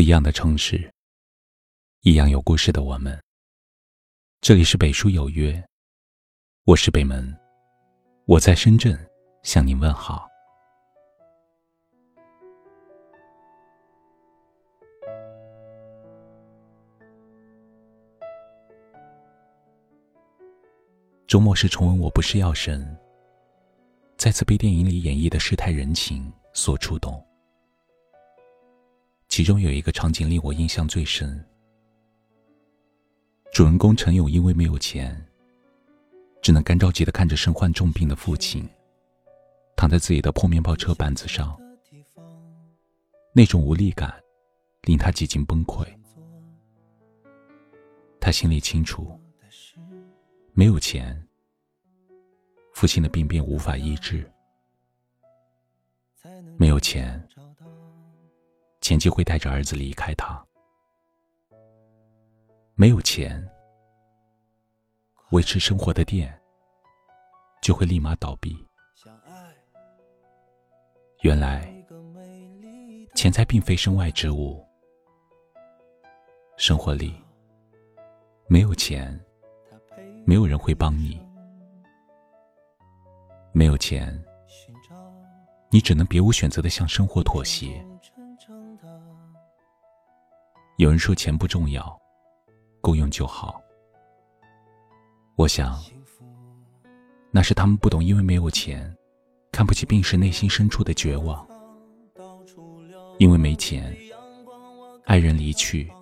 不一样的城市，一样有故事的我们。这里是北书有约，我是北门，我在深圳向您问好。周末是重温《我不是药神》，再次被电影里演绎的世态人情所触动。其中有一个场景令我印象最深。主人公陈勇因为没有钱，只能干着急的看着身患重病的父亲，躺在自己的破面包车板子上，那种无力感令他几近崩溃。他心里清楚，没有钱，父亲的病便无法医治；没有钱。前妻会带着儿子离开他，没有钱维持生活的店就会立马倒闭。原来，钱财并非身外之物。生活里没有钱，没有人会帮你；没有钱，你只能别无选择的向生活妥协。有人说钱不重要，够用就好。我想，那是他们不懂，因为没有钱，看不起病时内心深处的绝望。因为没钱，爱人离去，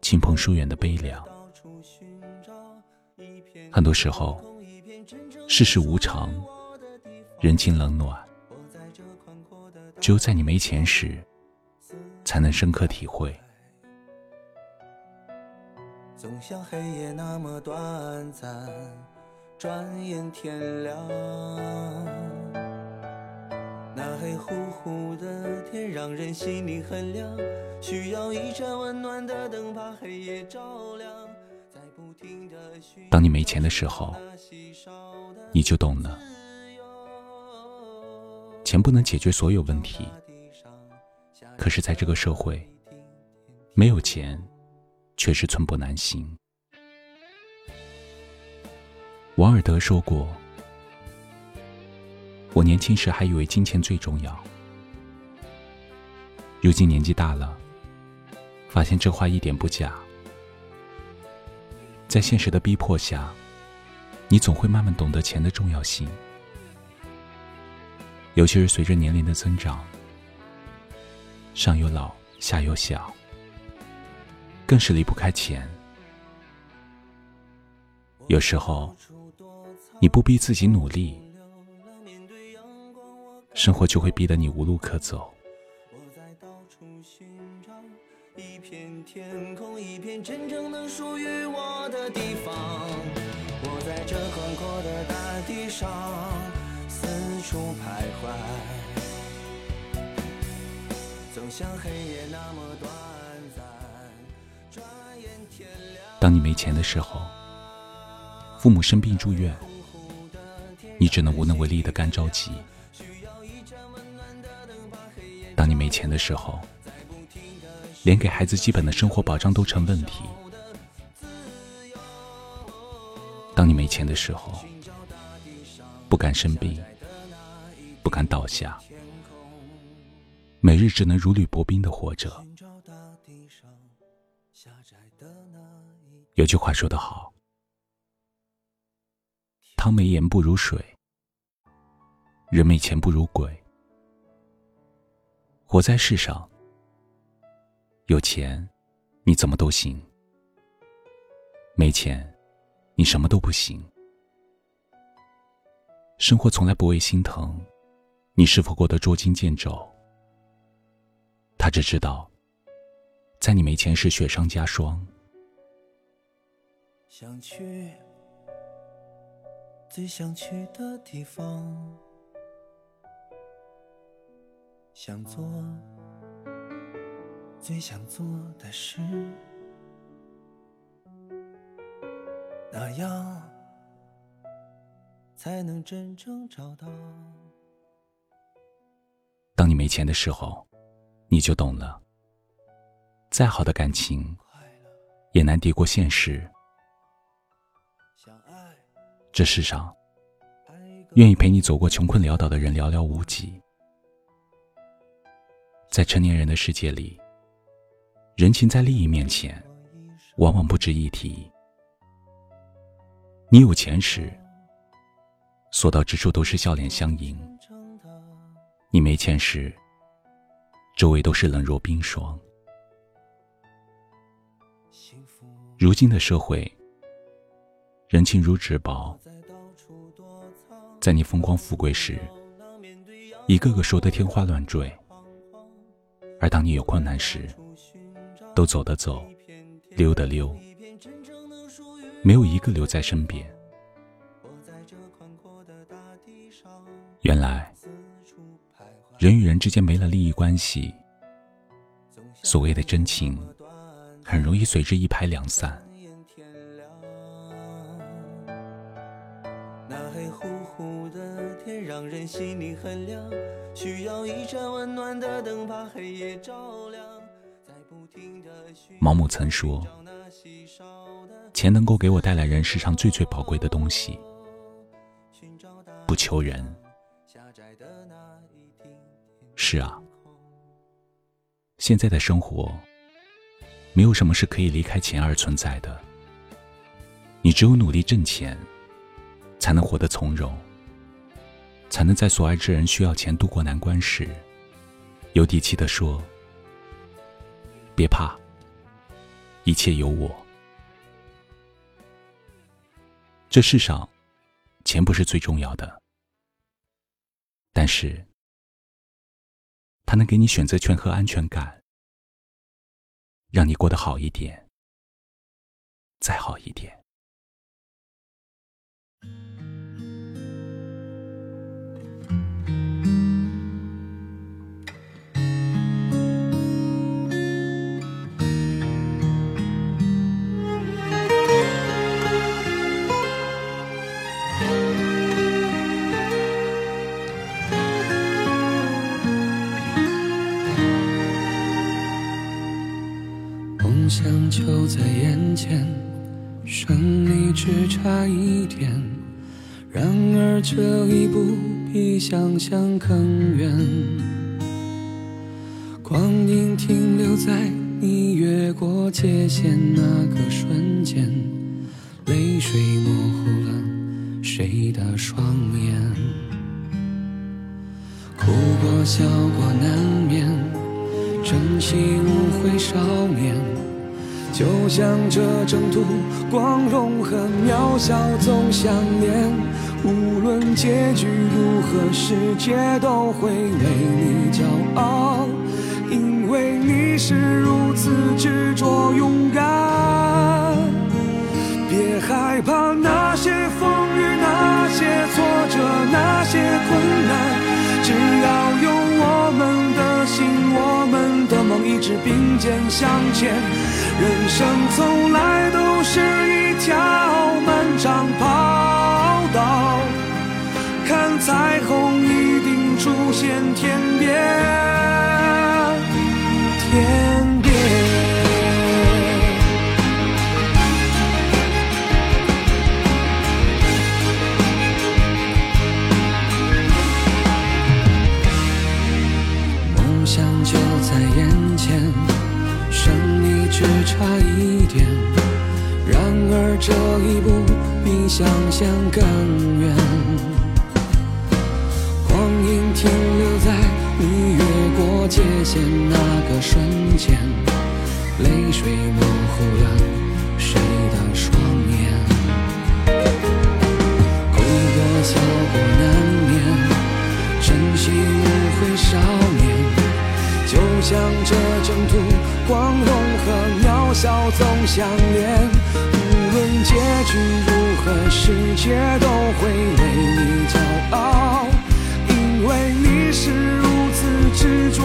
亲朋疏远的悲凉。很多时候，世事无常，人情冷暖，只有在你没钱时，才能深刻体会。总像黑夜那么短暂，转眼天亮。那黑乎乎的天让人心里很凉，需要一盏温暖的灯把黑夜照亮。在不停的当你没钱的时候，你就懂了。钱不能解决所有问题，可是在这个社会，没有钱。却是寸步难行。王尔德说过：“我年轻时还以为金钱最重要，如今年纪大了，发现这话一点不假。在现实的逼迫下，你总会慢慢懂得钱的重要性，尤其是随着年龄的增长，上有老，下有小。”更是离不开钱。有时候，你不逼自己努力，生活就会逼得你无路可走。一片天空，一片真正能属于我的地方。我在这宽阔的大地上四处徘徊，总像黑夜那么短。当你没钱的时候，父母生病住院，你只能无能为力的干着急；当你没钱的时候，连给孩子基本的生活保障都成问题；当你没钱的时候，不敢生病，不敢倒下，每日只能如履薄冰的活着。有句话说得好：“汤没盐不如水，人没钱不如鬼。”活在世上，有钱你怎么都行；没钱，你什么都不行。生活从来不会心疼你是否过得捉襟见肘，他只知道，在你没钱时雪上加霜。想去最想去的地方，想做最想做的事，那样才能真正找到。当你没钱的时候，你就懂了。再好的感情，也难敌过现实。这世上，愿意陪你走过穷困潦倒的人寥寥无几。在成年人的世界里，人情在利益面前，往往不值一提。你有钱时，所到之处都是笑脸相迎；你没钱时，周围都是冷若冰霜。如今的社会，人情如纸薄，在你风光富贵时，一个个说得天花乱坠；而当你有困难时，都走的走，溜的溜。没有一个留在身边。原来，人与人之间没了利益关系，所谓的真情，很容易随之一拍两散。那黑乎乎的天让人心里很凉，需要一盏温暖的灯把黑夜照亮。毛姆曾说。钱能够给我带来人世上最最宝贵的东西，不求人。是啊，现在的生活，没有什么是可以离开钱而存在的。你只有努力挣钱，才能活得从容，才能在所爱之人需要钱渡过难关时，有底气的说：“别怕，一切有我。”这世上，钱不是最重要的，但是，它能给你选择权和安全感，让你过得好一点，再好一点。想就在眼前，胜利只差一点。然而这一步比想象更远。光阴停留在你越过界限那个瞬间，泪水模糊了谁的双眼。哭过笑过难免，珍惜无悔少年。就像这征途，光荣和渺小总相连。无论结局如何，世界都会为你骄傲，因为你是如此执着勇敢。别害怕那些风雨，那些挫折，那些困难，只要有我们的心，我们的梦一直并肩向前。人生从来都是一条漫长跑道，看彩虹一定出现天边，天边。梦想就在眼前。只差一点，然而这一步比想象更远。光阴停留在你越过界限那个瞬间，泪水模糊了相恋，无论结局如何，世界都会为你骄傲，因为你是如此执着